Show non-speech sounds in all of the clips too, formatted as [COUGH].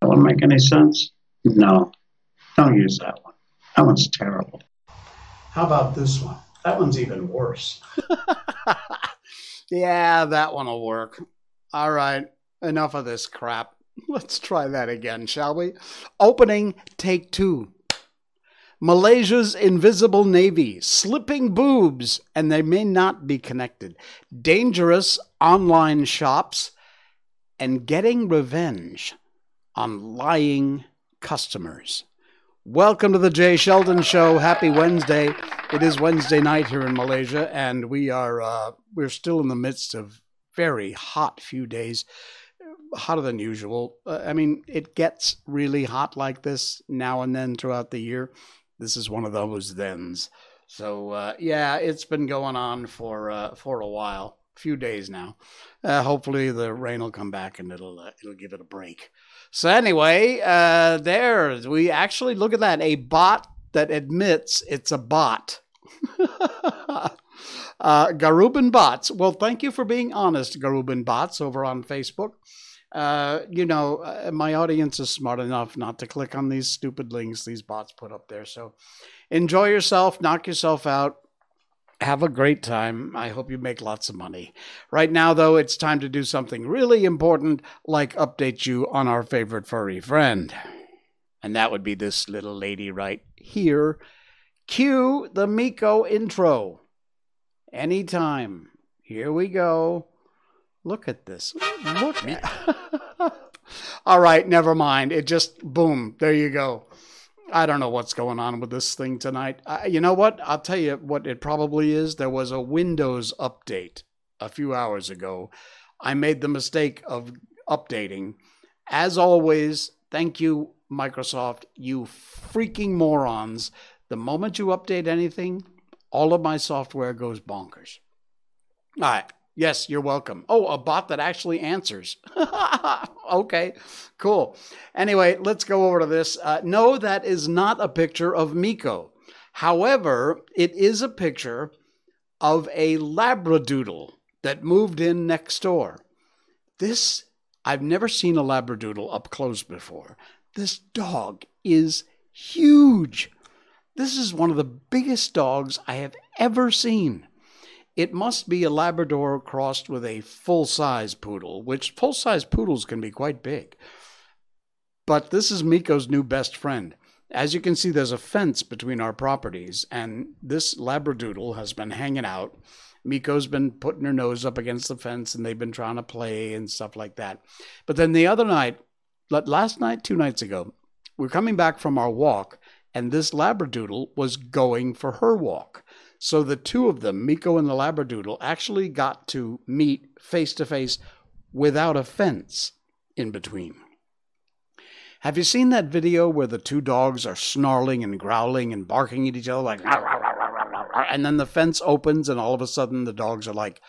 That one make any sense? No. Don't use that one. That one's terrible. How about this one? That one's even worse. [LAUGHS] yeah, that one will work. All right, enough of this crap. [LAUGHS] Let's try that again, shall we? Opening, take two. Malaysia's invisible navy, slipping boobs, and they may not be connected. Dangerous online shops, and getting revenge on lying customers. Welcome to the Jay Sheldon Show. Happy Wednesday. It is Wednesday night here in Malaysia, and we are uh, we're still in the midst of very hot few days, hotter than usual. Uh, I mean, it gets really hot like this now and then throughout the year. This is one of those thens. So uh, yeah, it's been going on for uh, for a while, a few days now. Uh, hopefully, the rain will come back and it'll uh, it'll give it a break. So anyway, uh, there we actually look at that a bot that admits it's a bot. [LAUGHS] uh, Garubin bots. Well, thank you for being honest, Garubin bots, over on Facebook. Uh, you know, uh, my audience is smart enough not to click on these stupid links these bots put up there. So enjoy yourself, knock yourself out, have a great time. I hope you make lots of money. Right now, though, it's time to do something really important, like update you on our favorite furry friend. And that would be this little lady right here. Cue the Miko intro. Anytime. Here we go. Look at this. Look at. [LAUGHS] All right, never mind. It just boom. There you go. I don't know what's going on with this thing tonight. Uh, you know what? I'll tell you what it probably is. There was a Windows update a few hours ago. I made the mistake of updating. As always, thank you, Microsoft, you freaking morons. The moment you update anything, all of my software goes bonkers. All right. Yes, you're welcome. Oh, a bot that actually answers. [LAUGHS] okay, cool. Anyway, let's go over to this. Uh, no, that is not a picture of Miko. However, it is a picture of a Labradoodle that moved in next door. This, I've never seen a Labradoodle up close before. This dog is huge. This is one of the biggest dogs I have ever seen. It must be a Labrador crossed with a full size poodle, which full size poodles can be quite big. But this is Miko's new best friend. As you can see, there's a fence between our properties, and this Labradoodle has been hanging out. Miko's been putting her nose up against the fence, and they've been trying to play and stuff like that. But then the other night, last night, two nights ago, we're coming back from our walk, and this Labradoodle was going for her walk. So the two of them, Miko and the Labradoodle, actually got to meet face to face without a fence in between. Have you seen that video where the two dogs are snarling and growling and barking at each other like, and then the fence opens and all of a sudden the dogs are like,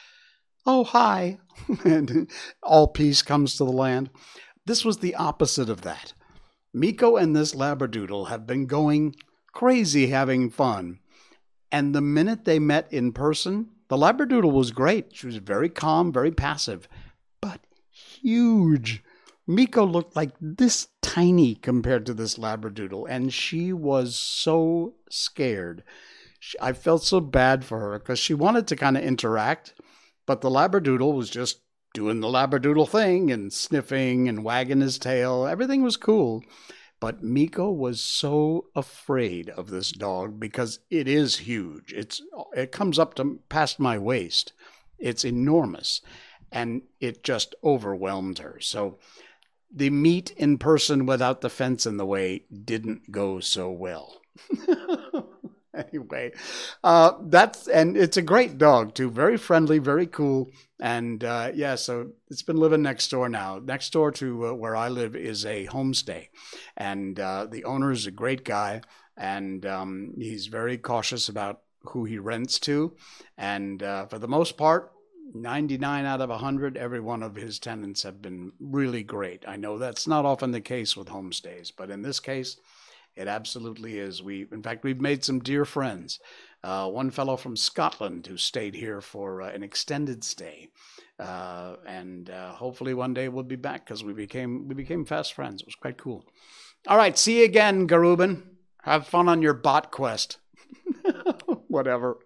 oh, hi, [LAUGHS] and all peace comes to the land? This was the opposite of that. Miko and this Labradoodle have been going crazy having fun and the minute they met in person, the Labradoodle was great. She was very calm, very passive, but huge. Miko looked like this tiny compared to this Labradoodle, and she was so scared. I felt so bad for her because she wanted to kind of interact, but the Labradoodle was just doing the Labradoodle thing and sniffing and wagging his tail. Everything was cool. But Miko was so afraid of this dog because it is huge. It's it comes up to past my waist. It's enormous, and it just overwhelmed her. So the meet in person without the fence in the way didn't go so well. [LAUGHS] [LAUGHS] anyway, uh, that's and it's a great dog too. Very friendly, very cool, and uh, yeah. So it's been living next door now. Next door to uh, where I live is a homestay, and uh, the owner is a great guy, and um, he's very cautious about who he rents to, and uh, for the most part. 99 out of 100, every one of his tenants have been really great. I know that's not often the case with homestays, but in this case, It absolutely is. We, in fact, we've made some dear friends. Uh, one fellow from Scotland who stayed here for uh, an extended stay, uh, and uh, hopefully one day we'll be back because we became we became fast friends. It was quite cool. All right, see you again, Garubin. Have fun on your bot quest. [LAUGHS] Whatever.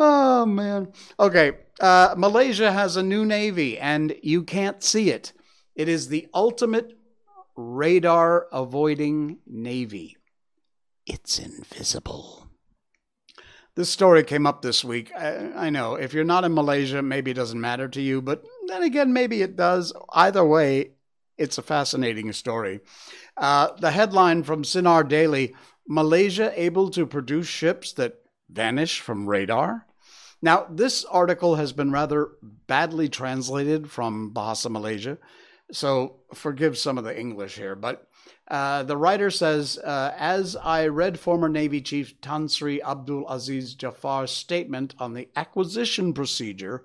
Oh man. Okay. Uh, Malaysia has a new navy, and you can't see it. It is the ultimate radar avoiding navy. It's invisible. This story came up this week. I, I, know if you're not in Malaysia, maybe it doesn't matter to you, but then again, maybe it does. Either way, it's a fascinating story. Uh, the headline from Sinar Daily Malaysia able to produce ships that vanish from radar? Now, this article has been rather badly translated from Bahasa Malaysia, so forgive some of the English here, but uh, the writer says, uh, as I read former Navy Chief Tan Sri Abdul Aziz Jafar's statement on the acquisition procedure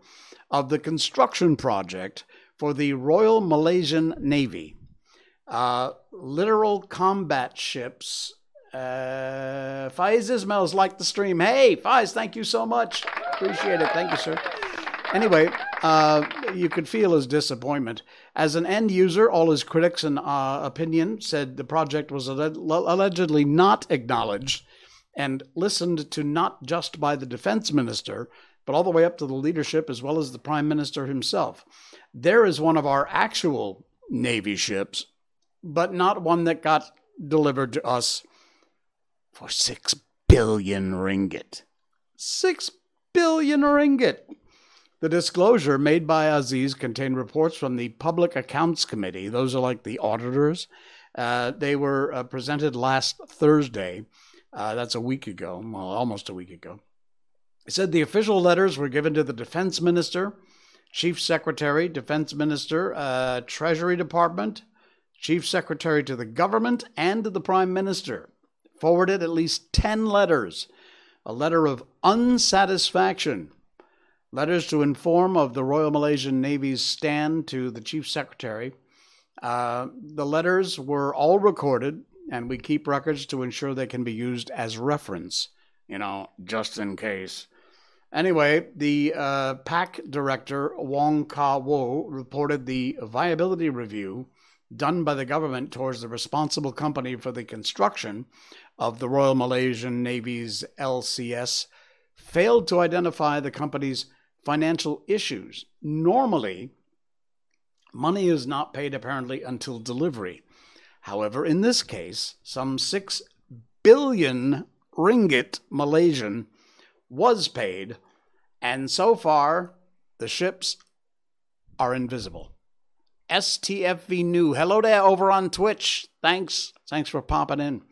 of the construction project for the Royal Malaysian Navy, uh, littoral combat ships. Uh, Faiz Ismail's like the stream. Hey, Faiz, thank you so much. Appreciate it. Thank you, sir. Anyway, uh, you could feel his disappointment. As an end user, all his critics and uh, opinion said the project was allegedly not acknowledged and listened to not just by the defense minister, but all the way up to the leadership as well as the prime minister himself. There is one of our actual Navy ships, but not one that got delivered to us for six billion ringgit. Six billion ringgit. The disclosure made by Aziz contained reports from the Public Accounts Committee. Those are like the auditors. Uh, they were uh, presented last Thursday. Uh, that's a week ago, well, almost a week ago. It said the official letters were given to the Defense Minister, Chief Secretary, Defense Minister, uh, Treasury Department, Chief Secretary to the government, and to the Prime Minister. Forwarded at least 10 letters. A letter of unsatisfaction letters to inform of the Royal Malaysian Navy's stand to the Chief Secretary. Uh, the letters were all recorded, and we keep records to ensure they can be used as reference, you know, just in case. Anyway, the uh, PAC director, Wong Kah Woh, reported the viability review done by the government towards the responsible company for the construction of the Royal Malaysian Navy's LCS failed to identify the company's financial issues. Normally, money is not paid apparently until delivery. However, in this case, some 6 billion ringgit Malaysian was paid, and so far the ships are invisible. STFV New. Hello there over on Twitch. Thanks. Thanks for popping in.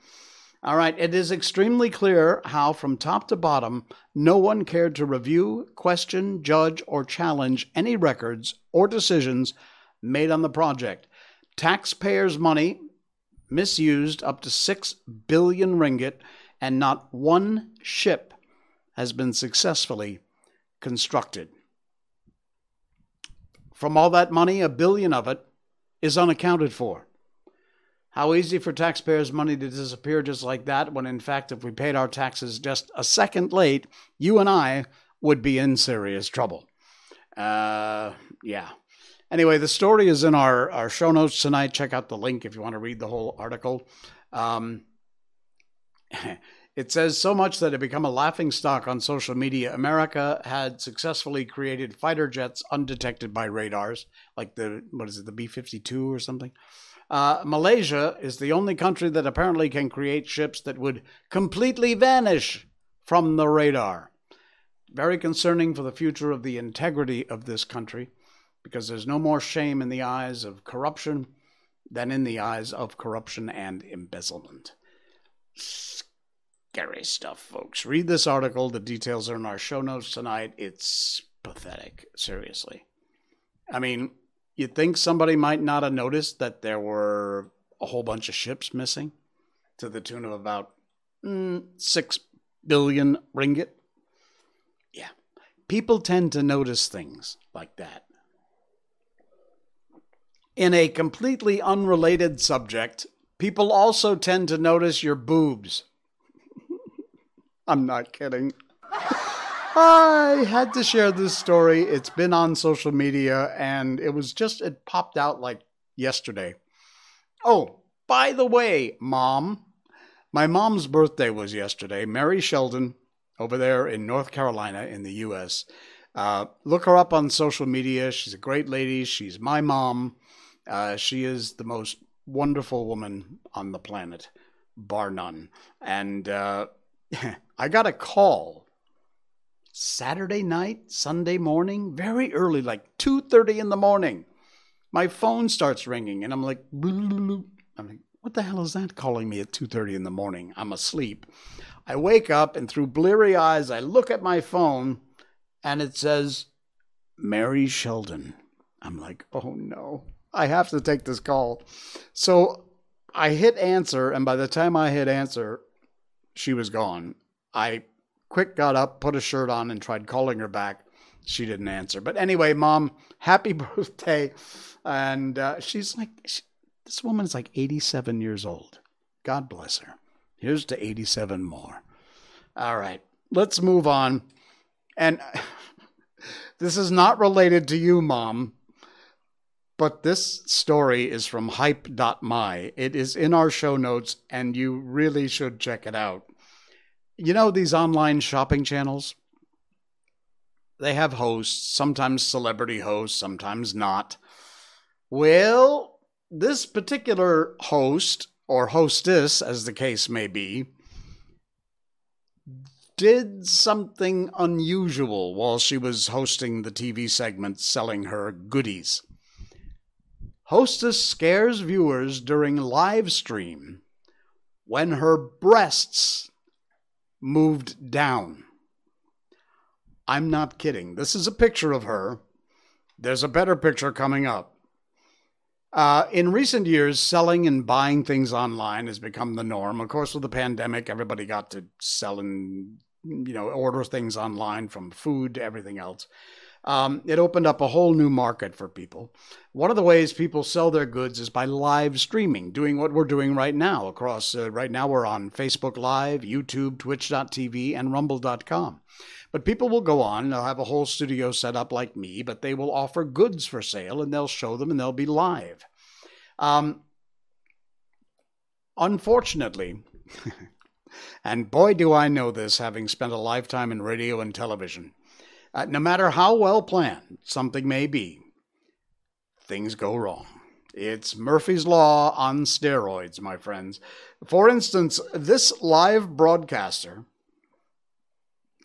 All right, it is extremely clear how, from top to bottom, no one cared to review, question, judge, or challenge any records or decisions made on the project. Taxpayers' money misused up to 6 billion ringgit, and not one ship has been successfully constructed. From all that money, a billion of it is unaccounted for. How easy for taxpayers' money to disappear just like that, when in fact, if we paid our taxes just a second late, you and I would be in serious trouble. Uh, yeah. Anyway, the story is in our, our show notes tonight. Check out the link if you want to read the whole article. Um, [LAUGHS] it says so much that it become a laughing stock on social media. America had successfully created fighter jets undetected by radars, like the what is it, the B fifty two or something. Uh, Malaysia is the only country that apparently can create ships that would completely vanish from the radar. Very concerning for the future of the integrity of this country because there's no more shame in the eyes of corruption than in the eyes of corruption and embezzlement. Scary stuff, folks. Read this article. The details are in our show notes tonight. It's pathetic, seriously. I mean, You'd think somebody might not have noticed that there were a whole bunch of ships missing to the tune of about mm, 6 billion ringgit. Yeah. People tend to notice things like that. In a completely unrelated subject, People also tend to notice your boobs. [LAUGHS] I'm not kidding. [LAUGHS] I had to share this story. It's been on social media and it was just, it popped out like yesterday. Oh, by the way, mom, my mom's birthday was yesterday. Mary Sheldon, over there in North Carolina in the U.S. Uh, look her up on social media. She's a great lady. She's my mom. Uh, she is the most wonderful woman on the planet, bar none. And uh, [LAUGHS] I got a call Saturday night, Sunday morning, very early, like 2:30 in the morning. My phone starts ringing and I'm like, I'm like, what the hell is that calling me at 2:30 in the morning? I'm asleep. I wake up and through bleary eyes I look at my phone and it says Mary Sheldon. I'm like, "Oh no. I have to take this call." So I hit answer and by the time I hit answer, she was gone. I quick got up, put a shirt on, and tried calling her back. She didn't answer. But anyway, mom, [LAUGHS] happy birthday. And uh, she's like, she, this woman's like 87 years old. God bless her. Here's to 87 more. All right, let's move on. And [LAUGHS] this is not related to you, mom, but this story is from hype.my. It is in our show notes, and you really should check it out you know these online shopping channels? They have hosts, sometimes celebrity hosts, sometimes not. Well, this particular host, or hostess, as the case may be, did something unusual while she was hosting the TV segment selling her goodies. Hostess scares viewers during live stream when her breasts moved down. I'm not kidding. This is a picture of her. There's a better picture coming up. Uh, in recent years, selling and buying things online has become the norm. Of course, with the pandemic, everybody got to sell and you know order things online from food to everything else um, it opened up a whole new market for people. One of the ways people sell their goods is by live streaming, doing what we're doing right now across, uh, right now we're on Facebook Live, YouTube, Twitch.tv, and Rumble.com. But people will go on, they'll have a whole studio set up like me, but they will offer goods for sale and they'll show them and they'll be live. Um, unfortunately, [LAUGHS] and boy do I know this having spent a lifetime in radio and television, uh, no matter how well planned something may be, things go wrong. It's Murphy's Law on steroids, my friends. For instance, this live broadcaster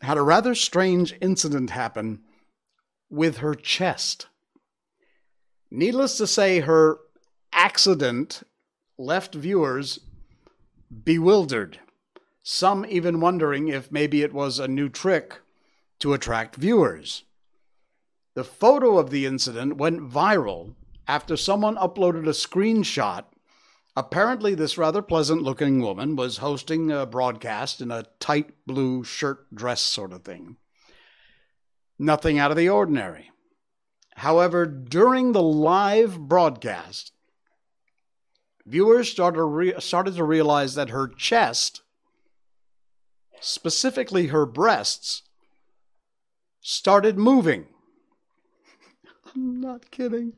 had a rather strange incident happen with her chest. Needless to say, her accident left viewers bewildered, some even wondering if maybe it was a new trick to attract viewers. The photo of the incident went viral after someone uploaded a screenshot. Apparently, this rather pleasant looking woman was hosting a broadcast in a tight blue shirt dress sort of thing. Nothing out of the ordinary. However, during the live broadcast, viewers started, re- started to realize that her chest, specifically her breasts, started moving. I'm not kidding.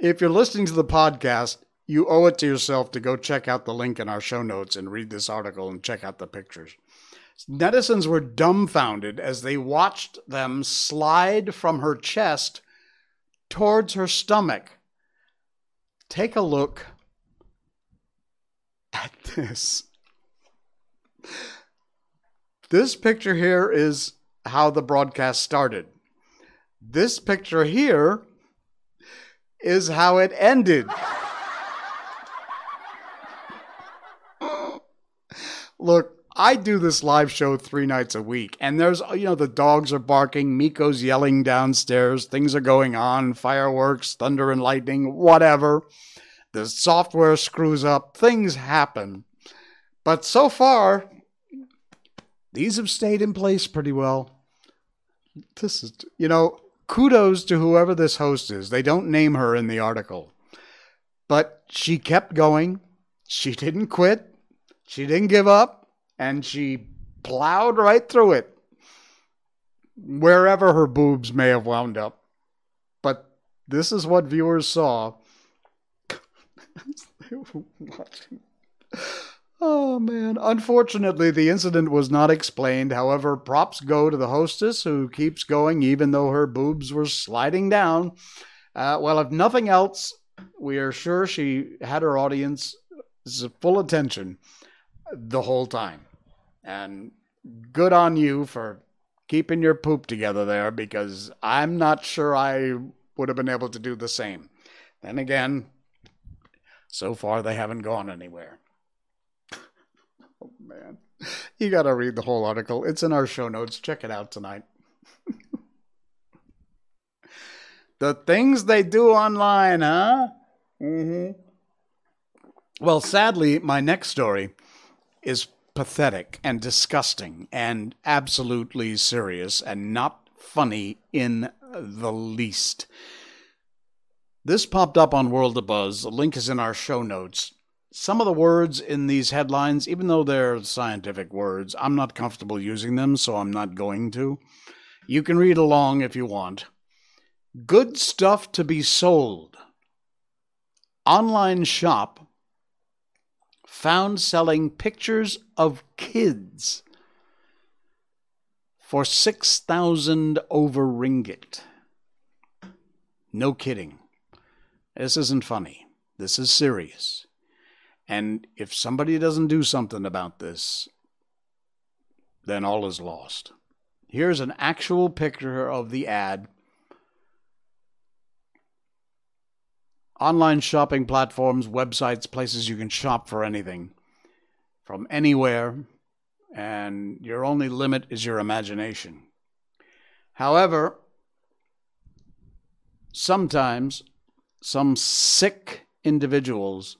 If you're listening to the podcast, you owe it to yourself to go check out the link in our show notes and read this article and check out the pictures. Netizens were dumbfounded as they watched them slide from her chest towards her stomach. Take a look at this. This picture here is how the broadcast started. This picture here is how it ended. Look, I do this live show three nights a week, and there's, you know, the dogs are barking, Miko's yelling downstairs, things are going on, fireworks, thunder and lightning, whatever. The software screws up, things happen. But so far, these have stayed in place pretty well. This is, you know, kudos to whoever this host is. They don't name her in the article. But she kept going. She didn't quit. She didn't give up. And she plowed right through it, wherever her boobs may have wound up. But this is what viewers saw. [LAUGHS] Oh man. Unfortunately, the incident was not explained. However, props go to the hostess who keeps going even though her boobs were sliding down. Uh, well, if nothing else, we are sure she had her audience full attention the whole time. And good on you for keeping your poop together there because I'm not sure I would have been able to do the same. Then again, so far they haven't gone anywhere. Oh man. You got to read the whole article. It's in our show notes. Check it out tonight. the things they do online, huh? Mhm. Well, sadly, my next story is pathetic and disgusting and absolutely serious and not funny in the least. This popped up on World of Buzz. The link is in our show notes some of the words in these headlines, even though they're scientific words, I'm not comfortable using them, so I'm not going to. You can read along if you want. Good stuff to be sold. Online shop found selling pictures of kids for 6,000 over ringgit. No kidding. This isn't funny. This is serious. And if somebody doesn't do something about this, then all is lost. Here's an actual picture of the ad. Online shopping platforms, websites, places you can shop for anything from anywhere, and your only limit is your imagination. However, sometimes some sick individuals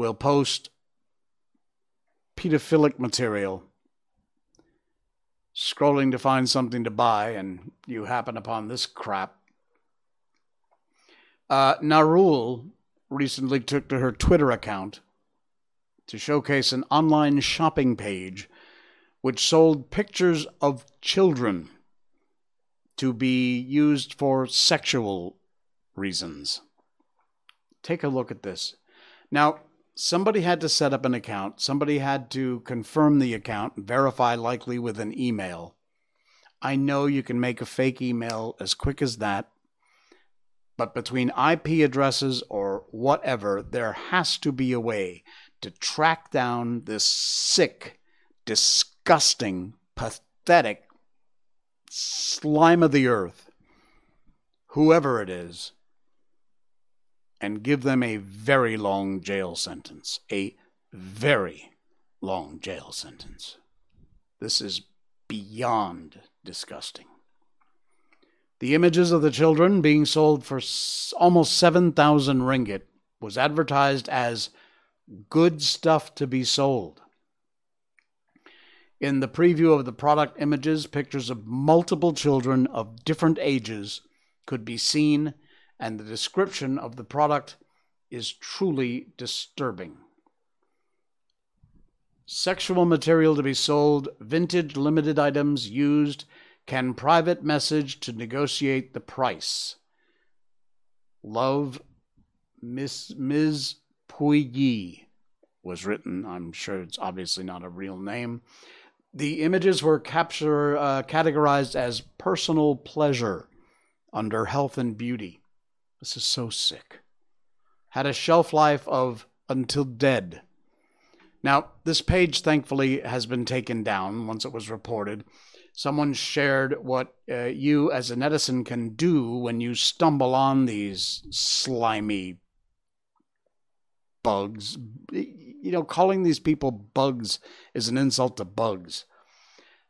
will post pedophilic material, scrolling to find something to buy, and you happen upon this crap. Uh, Narul recently took to her Twitter account to showcase an online shopping page which sold pictures of children to be used for sexual reasons. Take a look at this. Now, somebody had to set up an account, somebody had to confirm the account, verify likely with an email. I know you can make a fake email as quick as that, but between IP addresses or whatever, there has to be a way to track down this sick, disgusting, pathetic slime of the earth, whoever it is and give them a very long jail sentence. A very long jail sentence. This is beyond disgusting. The images of the children being sold for almost 7,000 ringgit was advertised as good stuff to be sold. In the preview of the product images, pictures of multiple children of different ages could be seen and the description of the product is truly disturbing. Sexual material to be sold, vintage limited items used, can private message to negotiate the price. Love, Miss Ms. Puyi was written. I'm sure it's obviously not a real name. The images were capture, uh, categorized as personal pleasure under health and beauty. This is so sick. Had a shelf life of until dead. Now, this page thankfully has been taken down once it was reported. Someone shared what uh, you as a netizen can do when you stumble on these slimy bugs. You know, calling these people bugs is an insult to bugs.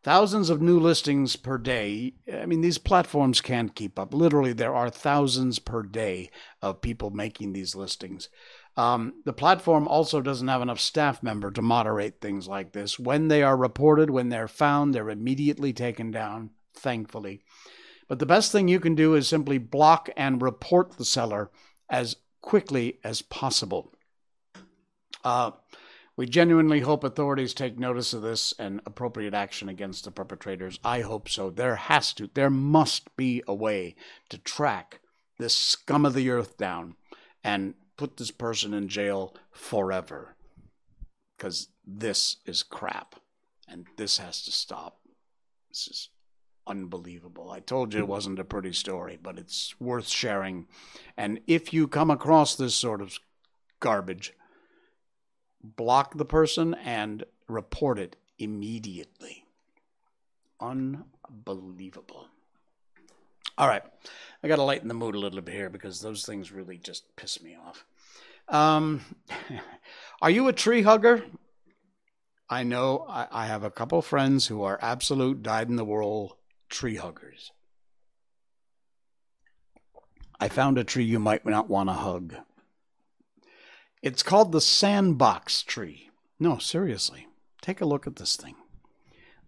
Thousands of new listings per day. I mean, these platforms can't keep up. Literally, there are thousands per day of people making these listings. Um, the platform also doesn't have enough staff member to moderate things like this. When they are reported, when they're found, they're immediately taken down, thankfully. But the best thing you can do is simply block and report the seller as quickly as possible. Uh, we genuinely hope authorities take notice of this and appropriate action against the perpetrators. I hope so. There has to, there must be a way to track this scum of the earth down and put this person in jail forever. Because this is crap and this has to stop. This is unbelievable. I told you it wasn't a pretty story, but it's worth sharing. And if you come across this sort of garbage, block the person and report it immediately. Unbelievable. All right. I got to lighten the mood a little bit here because those things really just piss me off. Um, [LAUGHS] are you a tree hugger? I know I, I have a couple friends who are absolute dyed in the wool tree huggers. I found a tree you might not want to hug. It's called the sandbox tree. No, seriously. Take a look at this thing.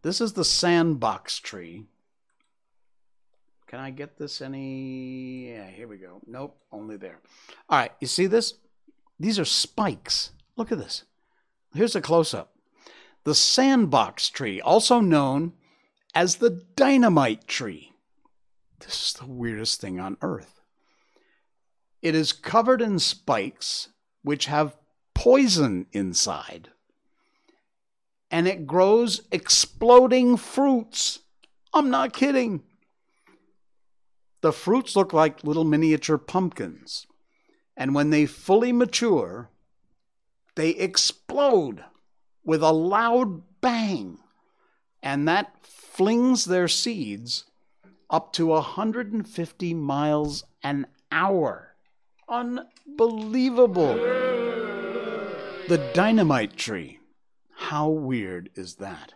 This is the sandbox tree. Can I get this any? Yeah, here we go. Nope, only there. All right, you see this? These are spikes. Look at this. Here's a close up. The sandbox tree, also known as the dynamite tree. This is the weirdest thing on earth. It is covered in spikes which have poison inside. And it grows exploding fruits. I'm not kidding. The fruits look like little miniature pumpkins. And when they fully mature, they explode with a loud bang. And that flings their seeds up to 150 miles an hour. Unbelievable. The dynamite tree. How weird is that?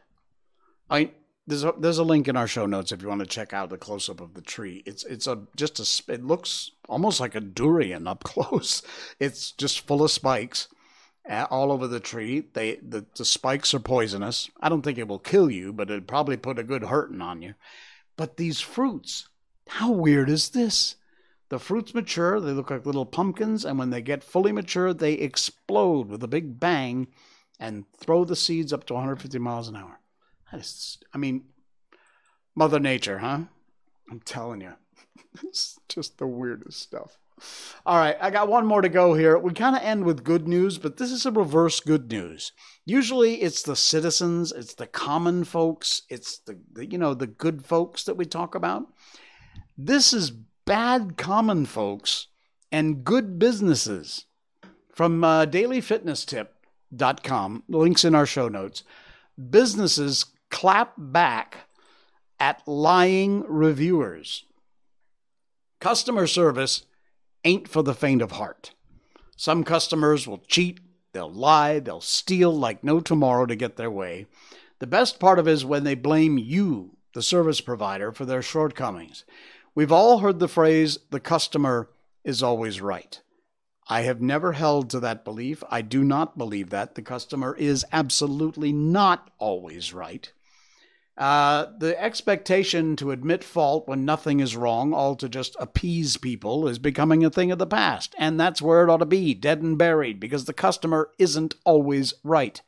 I there's a, there's a link in our show notes if you want to check out the close up of the tree. It's it's a just a it looks almost like a durian up [LAUGHS] close. It's just full of spikes all over the tree. They the, the spikes are poisonous. I don't think it will kill you, but it'd probably put a good hurting on you. But these fruits, how weird is this? The fruits mature, they look like little pumpkins, and when they get fully mature, they explode with a big bang and throw the seeds up to 150 miles an hour. That is, I mean, Mother Nature, huh? I'm telling you, [LAUGHS] it's just the weirdest stuff. All right, I got one more to go here. We kind of end with good news, but this is a reverse good news. Usually it's the citizens, it's the common folks, it's the, the you know, the good folks that we talk about. This is bad common folks and good businesses. From uh, dailyfitnesstip.com, links in our show notes. Businesses clap back at lying reviewers. Customer service ain't for the faint of heart. Some customers will cheat, they'll lie, they'll steal like no tomorrow to get their way. The best part of it is when they blame you, the service provider, for their shortcomings. We've all heard the phrase, the customer is always right. I have never held to that belief. I do not believe that. The customer is absolutely not always right. Uh, the expectation to admit fault when nothing is wrong, all to just appease people, is becoming a thing of the past. And that's where it ought to be, dead and buried, because the customer isn't always right.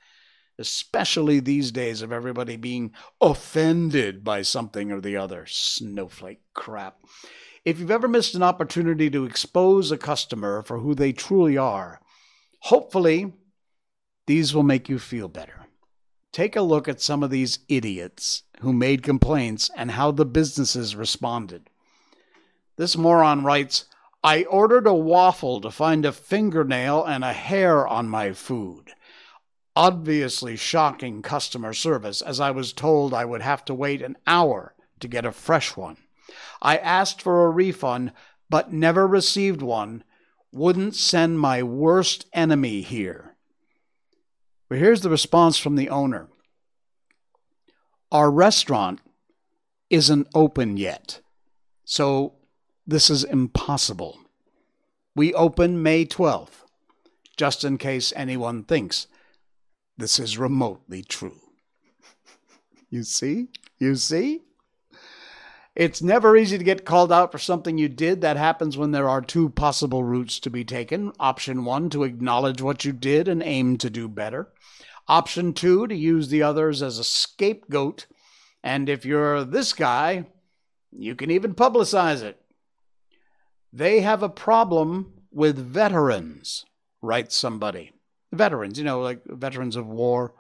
Especially these days of everybody being offended by something or the other. Snowflake crap. If you've ever missed an opportunity to expose a customer for who they truly are, hopefully these will make you feel better. Take a look at some of these idiots who made complaints and how the businesses responded. This moron writes, I ordered a waffle to find a fingernail and a hair on my food. Obviously shocking customer service, as I was told I would have to wait an hour to get a fresh one. I asked for a refund, but never received one. Wouldn't send my worst enemy here. But here's the response from the owner Our restaurant isn't open yet, so this is impossible. We open May 12th, just in case anyone thinks this is remotely true. you see? You see? It's never easy to get called out for something you did. That happens when there are two possible routes to be taken. Option one, to acknowledge what you did and aim to do better. Option two, to use the others as a scapegoat. And if you're this guy, you can even publicize it. They have a problem with veterans, writes somebody. Veterans, you know, like veterans of war.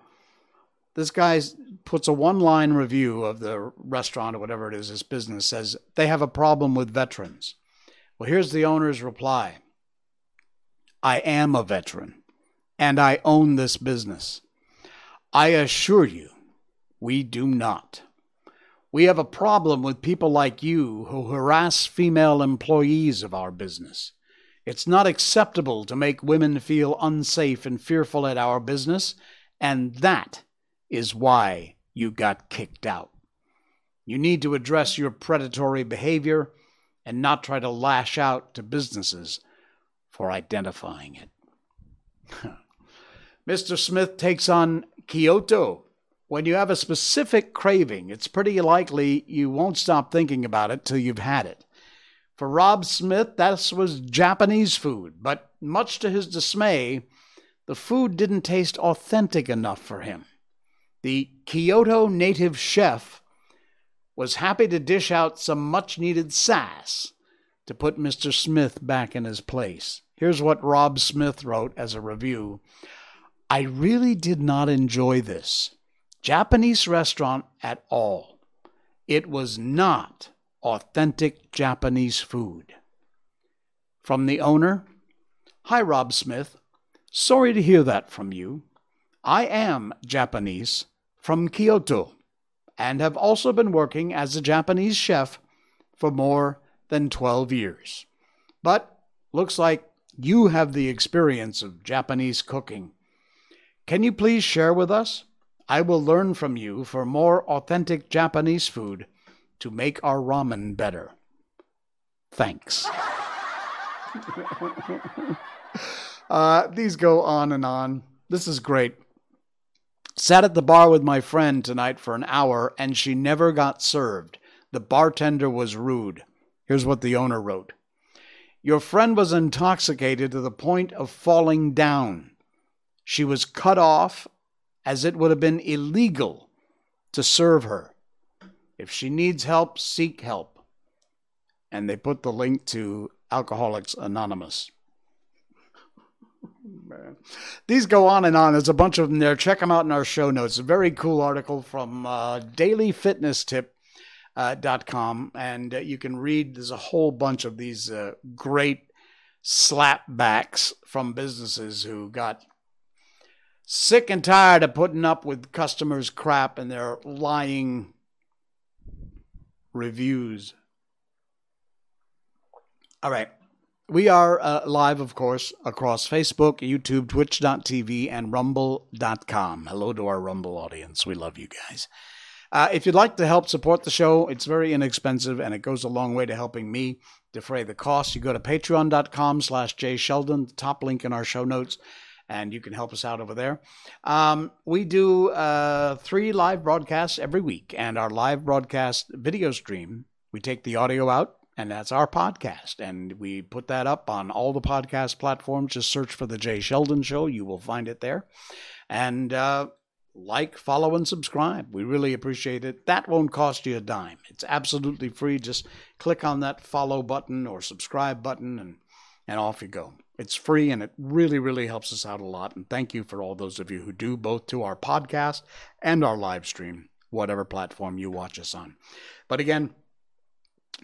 This guy puts a one line review of the restaurant or whatever it is, his business says they have a problem with veterans. Well, here's the owner's reply I am a veteran and I own this business. I assure you, we do not. We have a problem with people like you who harass female employees of our business. It's not acceptable to make women feel unsafe and fearful at our business, and that is why you got kicked out. You need to address your predatory behavior and not try to lash out to businesses for identifying it. [LAUGHS] Mr. Smith takes on Kyoto. When you have a specific craving, it's pretty likely you won't stop thinking about it till you've had it. For Rob Smith, that was Japanese food, but much to his dismay, the food didn't taste authentic enough for him. The Kyoto native chef was happy to dish out some much needed sass to put Mr. Smith back in his place. Here's what Rob Smith wrote as a review I really did not enjoy this Japanese restaurant at all. It was not authentic Japanese food. From the owner Hi, Rob Smith. Sorry to hear that from you. I am Japanese from Kyoto and have also been working as a Japanese chef for more than 12 years. But looks like you have the experience of Japanese cooking can you please share with us? I will learn from you for more authentic Japanese food to make our ramen better. Thanks. [LAUGHS] uh, these go on and on. This is great. Sat at the bar with my friend tonight for an hour and she never got served. The bartender was rude. Here's what the owner wrote Your friend was intoxicated to the point of falling down. She was cut off as it would have been illegal to serve her. If she needs help, seek help. And they put the link to Alcoholics Anonymous. Man. These go on and on. There's a bunch of them there. Check them out in our show notes. A very cool article from uh, dailyfitnesstip.com. Uh, and uh, you can read, there's a whole bunch of these uh, great slapbacks from businesses who got sick and tired of putting up with customers' crap and their lying reviews. All right. We are uh, live, of course, across Facebook, YouTube, Twitch.tv, and Rumble.com. Hello to our Rumble audience. We love you guys. Uh, if you'd like to help support the show, it's very inexpensive and it goes a long way to helping me defray the cost. You go to patreon.com slash jsheldon, the top link in our show notes and you can help us out over there. Um, we do uh, three live broadcasts every week, and our live broadcast video stream, we take the audio out, and that's our podcast. And we put that up on all the podcast platforms. Just search for The Jay Sheldon Show, you will find it there. And uh, like, follow, and subscribe. We really appreciate it. That won't cost you a dime. It's absolutely free. Just click on that follow button or subscribe button, and, and off you go. It's free and it really, really helps us out a lot. And thank you for all those of you who do, both to our podcast and our live stream, whatever platform you watch us on. But again,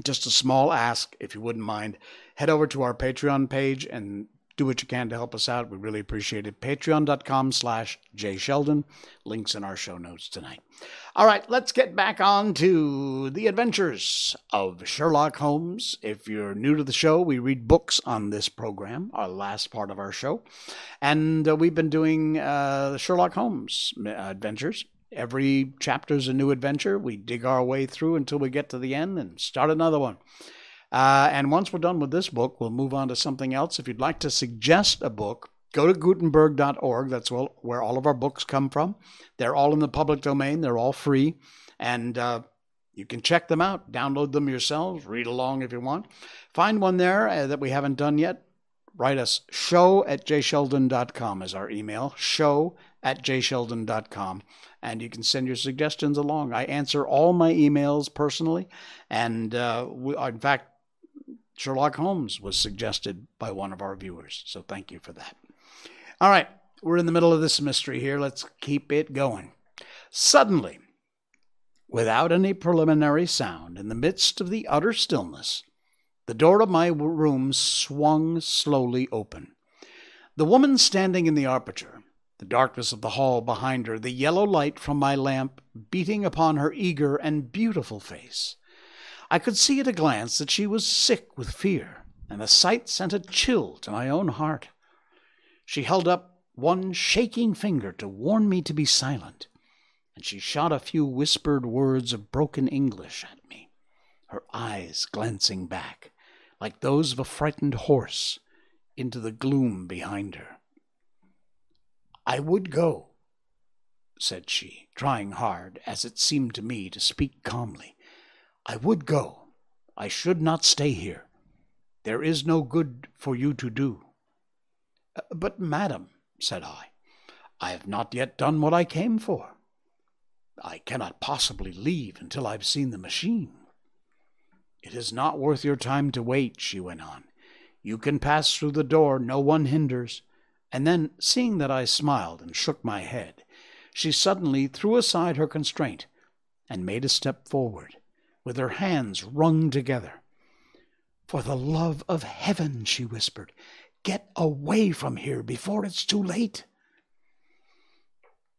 just a small ask, if you wouldn't mind, head over to our Patreon page and do what you can to help us out. We really appreciate it. Patreon.com slash Jay Sheldon. Links in our show notes tonight. All right, let's get back on to the adventures of Sherlock Holmes. If you're new to the show, we read books on this program, our last part of our show. And uh, we've been doing uh, Sherlock Holmes uh, adventures. Every chapter is a new adventure. We dig our way through until we get to the end and start another one. Uh, and once we're done with this book, we'll move on to something else. If you'd like to suggest a book, go to Gutenberg.org. That's where all of our books come from. They're all in the public domain, they're all free. And uh, You can check them out, download them yourselves, read along if you want. Find one there uh, that we haven't done yet. Write us show at jsheldon.com is our email, show at jsheldon.com. And you can send your suggestions along. I answer all my emails personally. And uh, we, in fact, Sherlock Holmes was suggested by one of our viewers. So thank you for that. All right, we're in the middle of this mystery here. Let's keep it going. Suddenly, without any preliminary sound, in the midst of the utter stillness, the door of my room swung slowly open. The woman standing in the aperture, the darkness of the hall behind her, the yellow light from my lamp beating upon her eager and beautiful face, I could see at a glance that she was sick with fear, and the sight sent a chill to my own heart. She held up one shaking finger to warn me to be silent, and she shot a few whispered words of broken English at me, her eyes glancing back, like those of a frightened horse, into the gloom behind her. I would go, said she, trying hard, as it seemed to me, to speak calmly. I would go. I should not stay here. There is no good for you to do. Uh, but, madam, said I, I have not yet done what I came for. I cannot possibly leave until I've seen the machine. It is not worth your time to wait, she went on. You can pass through the door, no one hinders. And then, seeing that I smiled and shook my head, she suddenly threw aside her constraint and made a step forward with her hands wrung together. For the love of heaven, she whispered, get away from here before it's too late.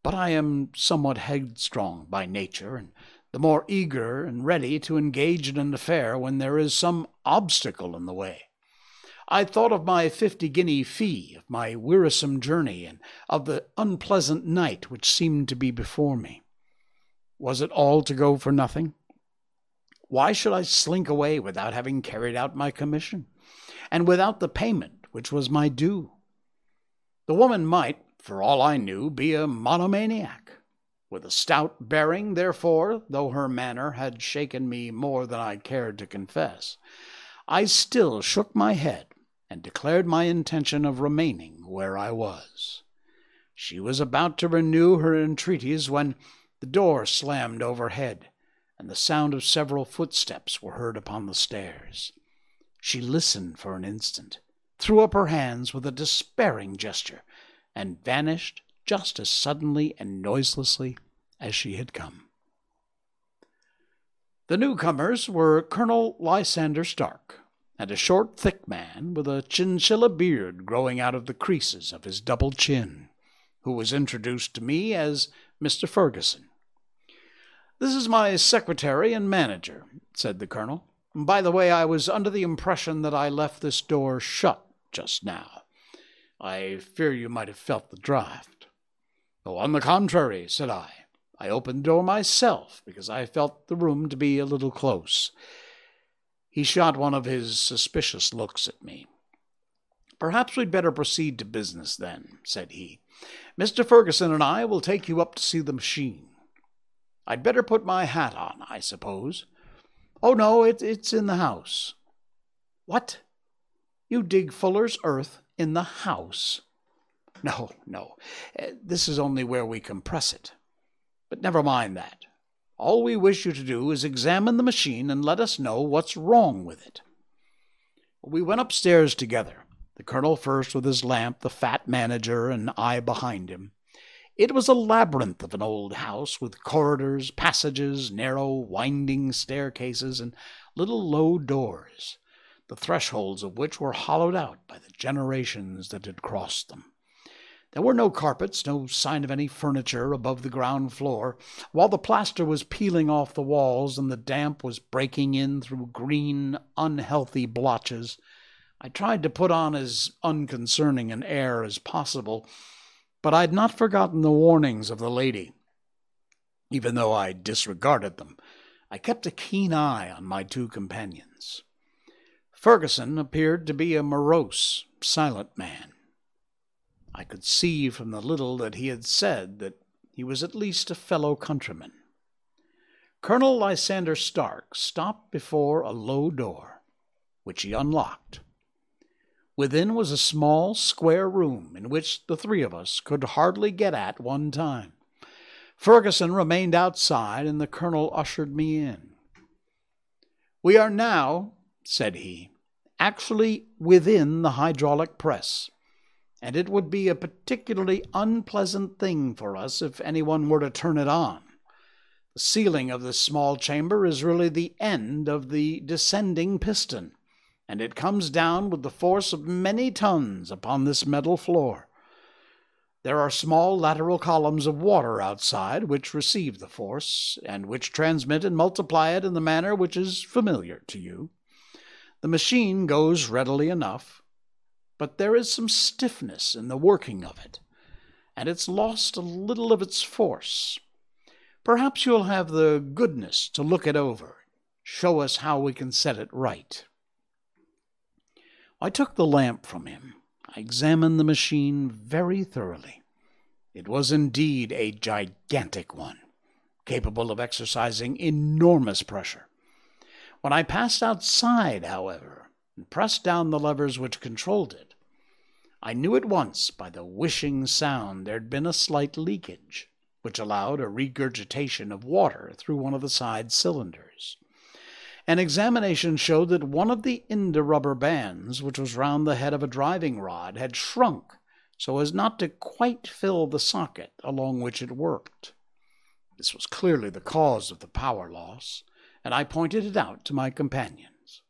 But I am somewhat headstrong by nature, and the more eager and ready to engage in an affair when there is some obstacle in the way. I thought of my fifty guinea fee, of my wearisome journey, and of the unpleasant night which seemed to be before me. Was it all to go for nothing? Why should I slink away without having carried out my commission, and without the payment which was my due? The woman might, for all I knew, be a monomaniac, with a stout bearing, therefore, though her manner had shaken me more than I cared to confess, I still shook my head and declared my intention of remaining where I was. She was about to renew her entreaties when the door slammed overhead and the sound of several footsteps were heard upon the stairs. She listened for an instant, threw up her hands with a despairing gesture, and vanished just as suddenly and noiselessly as she had come. The newcomers were Colonel Lysander Stark, and a short, thick man with a chinchilla beard growing out of the creases of his double chin, who was introduced to me as Mr. Ferguson. This is my secretary and manager, said the colonel. By the way, I was under the impression that I left this door shut just now. I fear you might have felt the draught. Oh, on the contrary, said I. I opened the door myself because I felt the room to be a little close. He shot one of his suspicious looks at me. Perhaps we'd better proceed to business then, said he. Mr. Ferguson and I will take you up to see the machine. I'd better put my hat on, I suppose. Oh, no, it, it's in the house. What? You dig Fuller's earth in the house? No, no. Uh, this is only where we compress it. But never mind that. All we wish you to do is examine the machine and let us know what's wrong with it. We went upstairs together, the colonel first with his lamp, the fat manager, and I behind him. It was a labyrinth of an old house with corridors, passages, narrow, winding staircases, and little low doors, the thresholds of which were hollowed out by the generations that had crossed them. There were no carpets, no sign of any furniture above the ground floor, while the plaster was peeling off the walls and the damp was breaking in through green, unhealthy blotches. I tried to put on as unconcerning an air as possible but I had not forgotten the warnings of the lady. Even though I disregarded them, I kept a keen eye on my two companions. Ferguson appeared to be a morose, silent man. I could see from the little that he had said that he was at least a fellow countryman. Colonel Lysander Stark stopped before a low door, which he unlocked. Within was a small, square room in which the three of us could hardly get at one time. Ferguson remained outside, and the colonel ushered me in. We are now, said he, actually within the hydraulic press, and it would be a particularly unpleasant thing for us if anyone were to turn it on. The ceiling of this small chamber is really the end of the descending piston, and it comes down with the force of many tons upon this metal floor. There are small lateral columns of water outside which receive the force, and which transmit and multiply it in the manner which is familiar to you. The machine goes readily enough, but there is some stiffness in the working of it, and it's lost a little of its force. Perhaps you'll have the goodness to look it over, show us how we can set it right. I took the lamp from him. I examined the machine very thoroughly. It was indeed a gigantic one, capable of exercising enormous pressure. When I passed outside, however, and pressed down the levers which controlled it, I knew at once by the whishing sound there had been a slight leakage which allowed a regurgitation of water through one of the side cylinders. An examination showed that one of the india-rubber bands, which was round the head of a driving rod, had shrunk so as not to quite fill the socket along which it worked. This was clearly the cause of the power loss, and I pointed it out to my companions,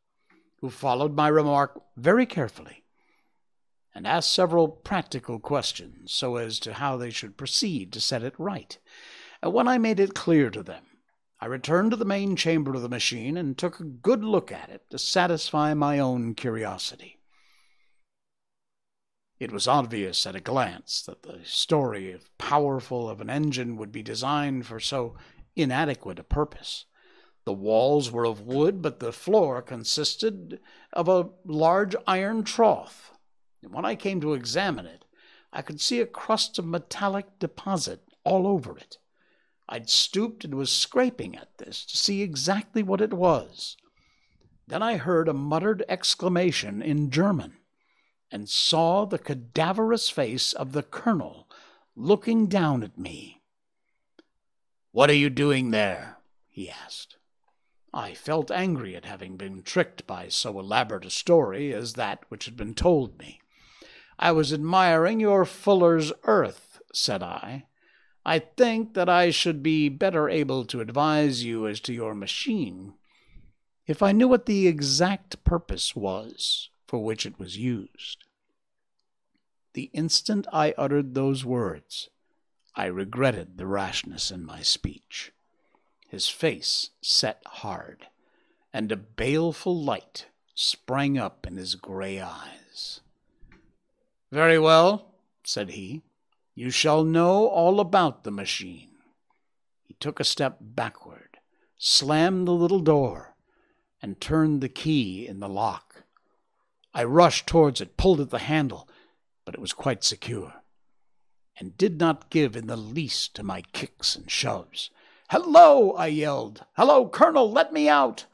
who followed my remark very carefully and asked several practical questions so as to how they should proceed to set it right. And when I made it clear to them, I returned to the main chamber of the machine and took a good look at it to satisfy my own curiosity. It was obvious at a glance that the story of powerful of an engine would be designed for so inadequate a purpose. The walls were of wood, but the floor consisted of a large iron trough and when I came to examine it, I could see a crust of metallic deposit all over it. I'd stooped and was scraping at this to see exactly what it was. Then I heard a muttered exclamation in German and saw the cadaverous face of the colonel looking down at me. What are you doing there? he asked. I felt angry at having been tricked by so elaborate a story as that which had been told me. I was admiring your fuller's earth, said I. I think that I should be better able to advise you as to your machine if I knew what the exact purpose was for which it was used. The instant I uttered those words, I regretted the rashness in my speech. His face set hard, and a baleful light sprang up in his gray eyes. Very well, said he. You shall know all about the machine. He took a step backward, slammed the little door, and turned the key in the lock. I rushed towards it, pulled at the handle, but it was quite secure, and did not give in the least to my kicks and shoves. Hello! I yelled. Hello, Colonel, let me out!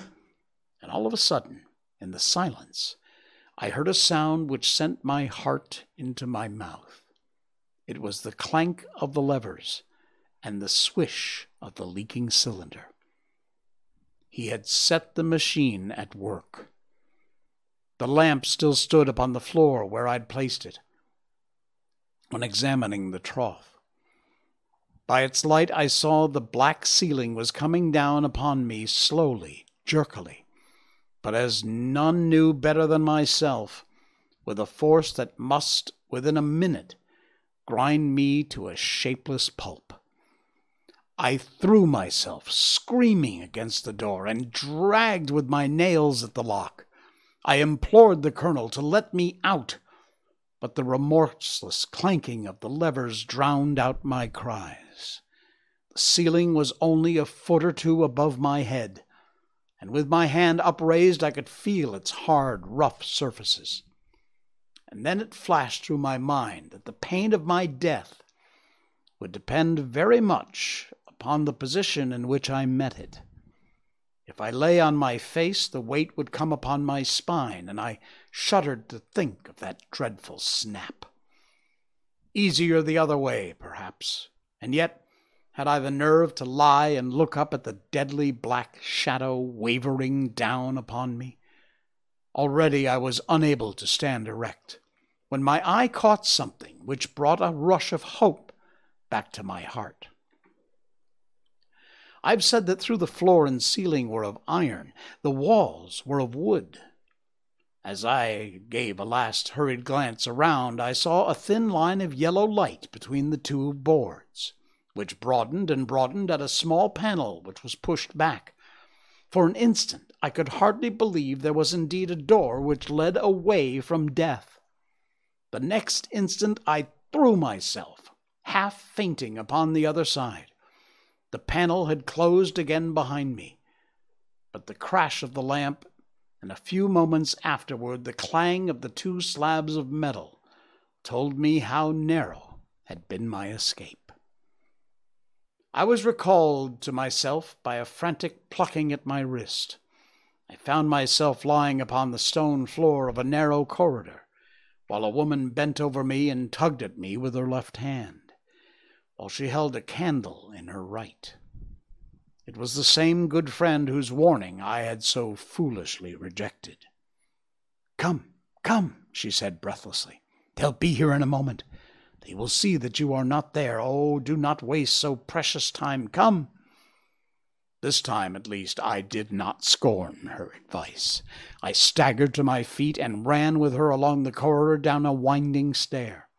And all of a sudden, in the silence, I heard a sound which sent my heart into my mouth. It was the clank of the levers and the swish of the leaking cylinder. He had set the machine at work. The lamp still stood upon the floor where I'd placed it on examining the trough. By its light, I saw the black ceiling was coming down upon me slowly, jerkily but as none knew better than myself, with a force that must, within a minute, grind me to a shapeless pulp. I threw myself screaming against the door and dragged with my nails at the lock. I implored the colonel to let me out, but the remorseless clanking of the levers drowned out my cries. The ceiling was only a foot or two above my head and with my hand upraised I could feel its hard, rough surfaces. And then it flashed through my mind that the pain of my death would depend very much upon the position in which I met it. If I lay on my face, the weight would come upon my spine, and I shuddered to think of that dreadful snap. Easier the other way, perhaps, and yet had I the nerve to lie and look up at the deadly black shadow wavering down upon me? Already I was unable to stand erect, when my eye caught something which brought a rush of hope back to my heart. I've said that through the floor and ceiling were of iron, the walls were of wood. As I gave a last hurried glance around, I saw a thin line of yellow light between the two boards, which broadened and broadened at a small panel which was pushed back. For an instant I could hardly believe there was indeed a door which led away from death. The next instant I threw myself, half fainting, upon the other side. The panel had closed again behind me, but the crash of the lamp and a few moments afterward the clang of the two slabs of metal told me how narrow had been my escape. I was recalled to myself by a frantic plucking at my wrist. I found myself lying upon the stone floor of a narrow corridor, while a woman bent over me and tugged at me with her left hand, while she held a candle in her right. It was the same good friend whose warning I had so foolishly rejected. Come, come, she said breathlessly. They'll be here in a moment. They will see that you are not there. Oh, do not waste so precious time. Come. This time, at least, I did not scorn her advice. I staggered to my feet and ran with her along the corridor down a winding stair.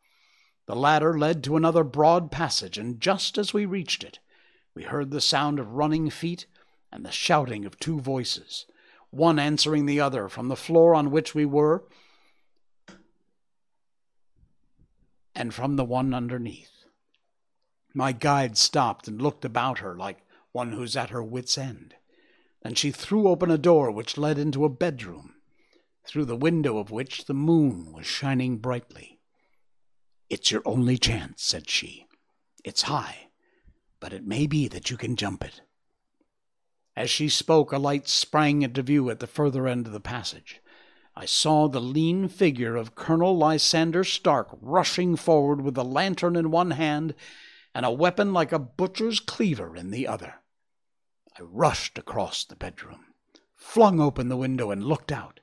The ladder led to another broad passage, and just as we reached it, we heard the sound of running feet and the shouting of two voices, one answering the other from the floor on which we were and from the one underneath. My guide stopped and looked about her like one who's at her wits' end. Then she threw open a door which led into a bedroom, through the window of which the moon was shining brightly. It's your only chance, said she. It's high, but it may be that you can jump it. As she spoke, a light sprang into view at the further end of the passage. I saw the lean figure of Colonel Lysander Stark rushing forward with a lantern in one hand and a weapon like a butcher's cleaver in the other. I rushed across the bedroom, flung open the window, and looked out.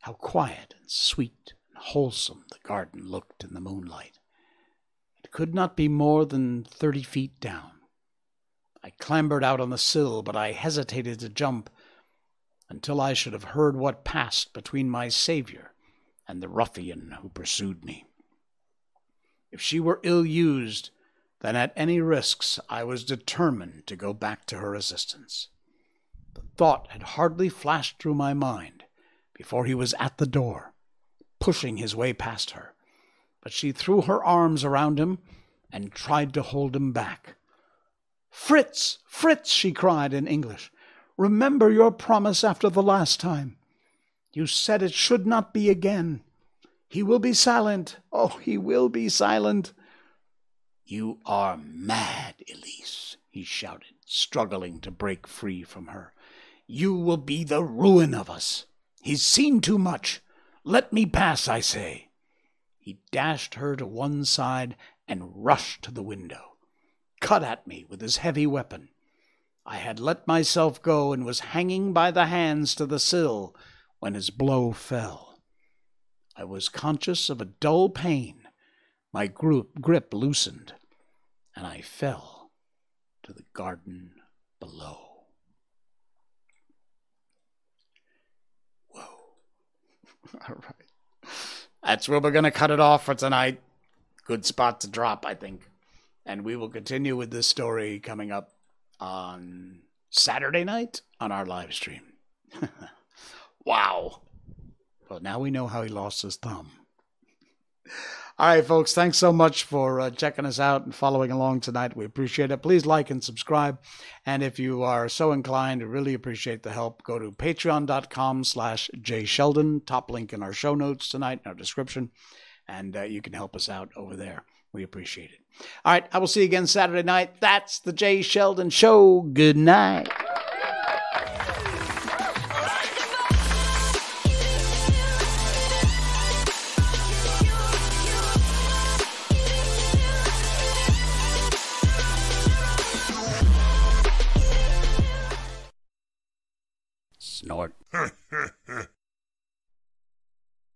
How quiet and sweet and wholesome the garden looked in the moonlight It could not be more than thirty feet down. I clambered out on the sill, but I hesitated to jump until I should have heard what passed between my Saviour and the ruffian who pursued me. If she were ill used, then at any risks I was determined to go back to her assistance. The thought had hardly flashed through my mind before he was at the door, pushing his way past her but she threw her arms around him and tried to hold him back. Fritz, Fritz, she cried in English, remember your promise after the last time. You said it should not be again. He will be silent. Oh, he will be silent. You are mad, Elise, he shouted, struggling to break free from her. You will be the ruin of us. He's seen too much. Let me pass, I say. He dashed her to one side and rushed to the window, cut at me with his heavy weapon. I had let myself go and was hanging by the hands to the sill when his blow fell. I was conscious of a dull pain. My grip, loosened, and I fell to the garden below. Whoa. [LAUGHS] All right that's where we're going to cut it off for tonight. Good spot to drop, I think. And we will continue with this story coming up on Saturday night on our live stream. [LAUGHS] wow. Well, now we know how he lost his thumb. [LAUGHS] All right, folks, thanks so much for uh, checking us out and following along tonight. We appreciate it. Please like and subscribe. And if you are so inclined, really appreciate the help, go to patreon.com slash jsheldon, top link in our show notes tonight, in our description, and uh, you can help us out over there. We appreciate it. All right, I will see you again Saturday night. That's the Jay Sheldon Show. Good night.